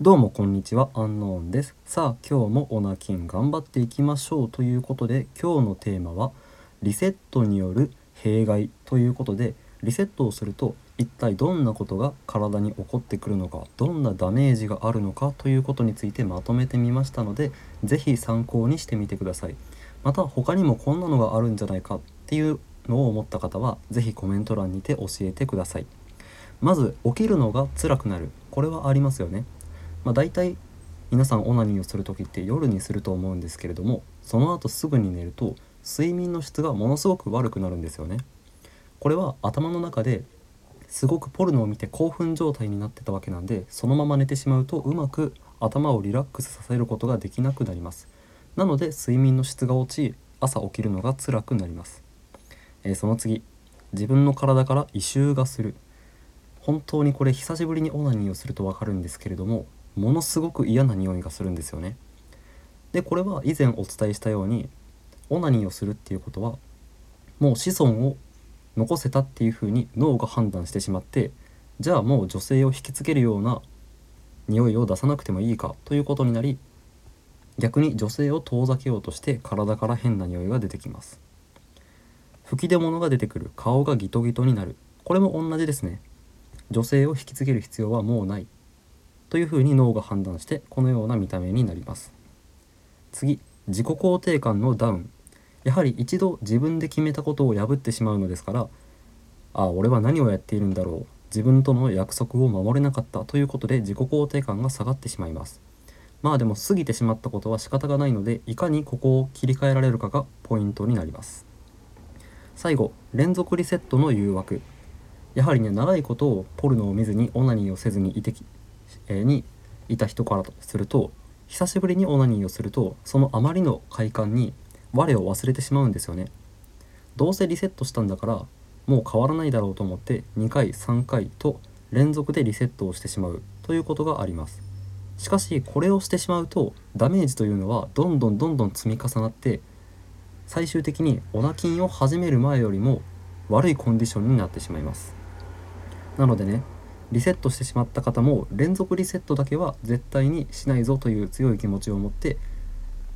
どうもこんにちは、アンノーンです。さあ、今日もオナキン頑張っていきましょうということで、今日のテーマはリセットによる弊害ということで、リセットをすると一体どんなことが体に起こってくるのか、どんなダメージがあるのかということについてまとめてみましたので、是非参考にしてみてください。また他にもこんなのがあるんじゃないかっていうのを思った方は、是非コメント欄にて教えてください。まず起きるのが辛くなるこれはありますよねまあ、大体皆さんオナニーをする時って夜にすると思うんですけれどもその後すぐに寝ると睡眠の質がものすごく悪くなるんですよね。これは頭の中ですごくポルノを見て興奮状態になってたわけなんでそのまま寝てしまうとうまく頭をリラックスさせることができなくなります。なので睡眠の質が落ち朝起きるのが辛くなります、えー、その次。自分の体から異臭がする。本当にこれ久しぶりにオナニーをすると分かるんですけれどもものすごく嫌な匂いがするんですよね。でこれは以前お伝えしたようにオナニーをするっていうことはもう子孫を残せたっていうふうに脳が判断してしまってじゃあもう女性を引きつけるような匂いを出さなくてもいいかということになり逆に女性を遠ざけようとして体から変な匂いが出てきます。吹き出物が出てくる顔がギトギトになる。これも同じですね。女性を引きつける必要はもうない。というふうに脳が判断してこのような見た目になります。次自己肯定感のダウン。やはり一度自分で決めたことを破ってしまうのですからああ俺は何をやっているんだろう。自分との約束を守れなかった。ということで自己肯定感が下がってしまいます。まあでも過ぎてしまったことは仕方がないのでいかにここを切り替えられるかがポイントになります。最後連続リセットの誘惑。やはりね長いことをポルノを見ずにオナニーをせずにいてにいた人からすると久しぶりにオナニーをするとそのあまりの快感に我を忘れてしまうんですよね。どうせリセットしたんだからもう変わらないだろうと思って2回3回と連続でリセットをしてしまうということがあります。しかしこれをしてしまうとダメージというのはどんどんどんどん積み重なって最終的にオナキンを始める前よりも悪いコンディションになってしまいます。なのでねリセットしてしまった方も連続リセットだけは絶対にしないぞという強い気持ちを持って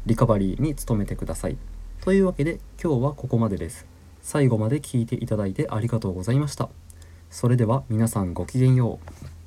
リカバリーに努めてください。というわけで今日はここまでです。最後まで聞いていただいてありがとうございました。それでは皆さんごきげんよう。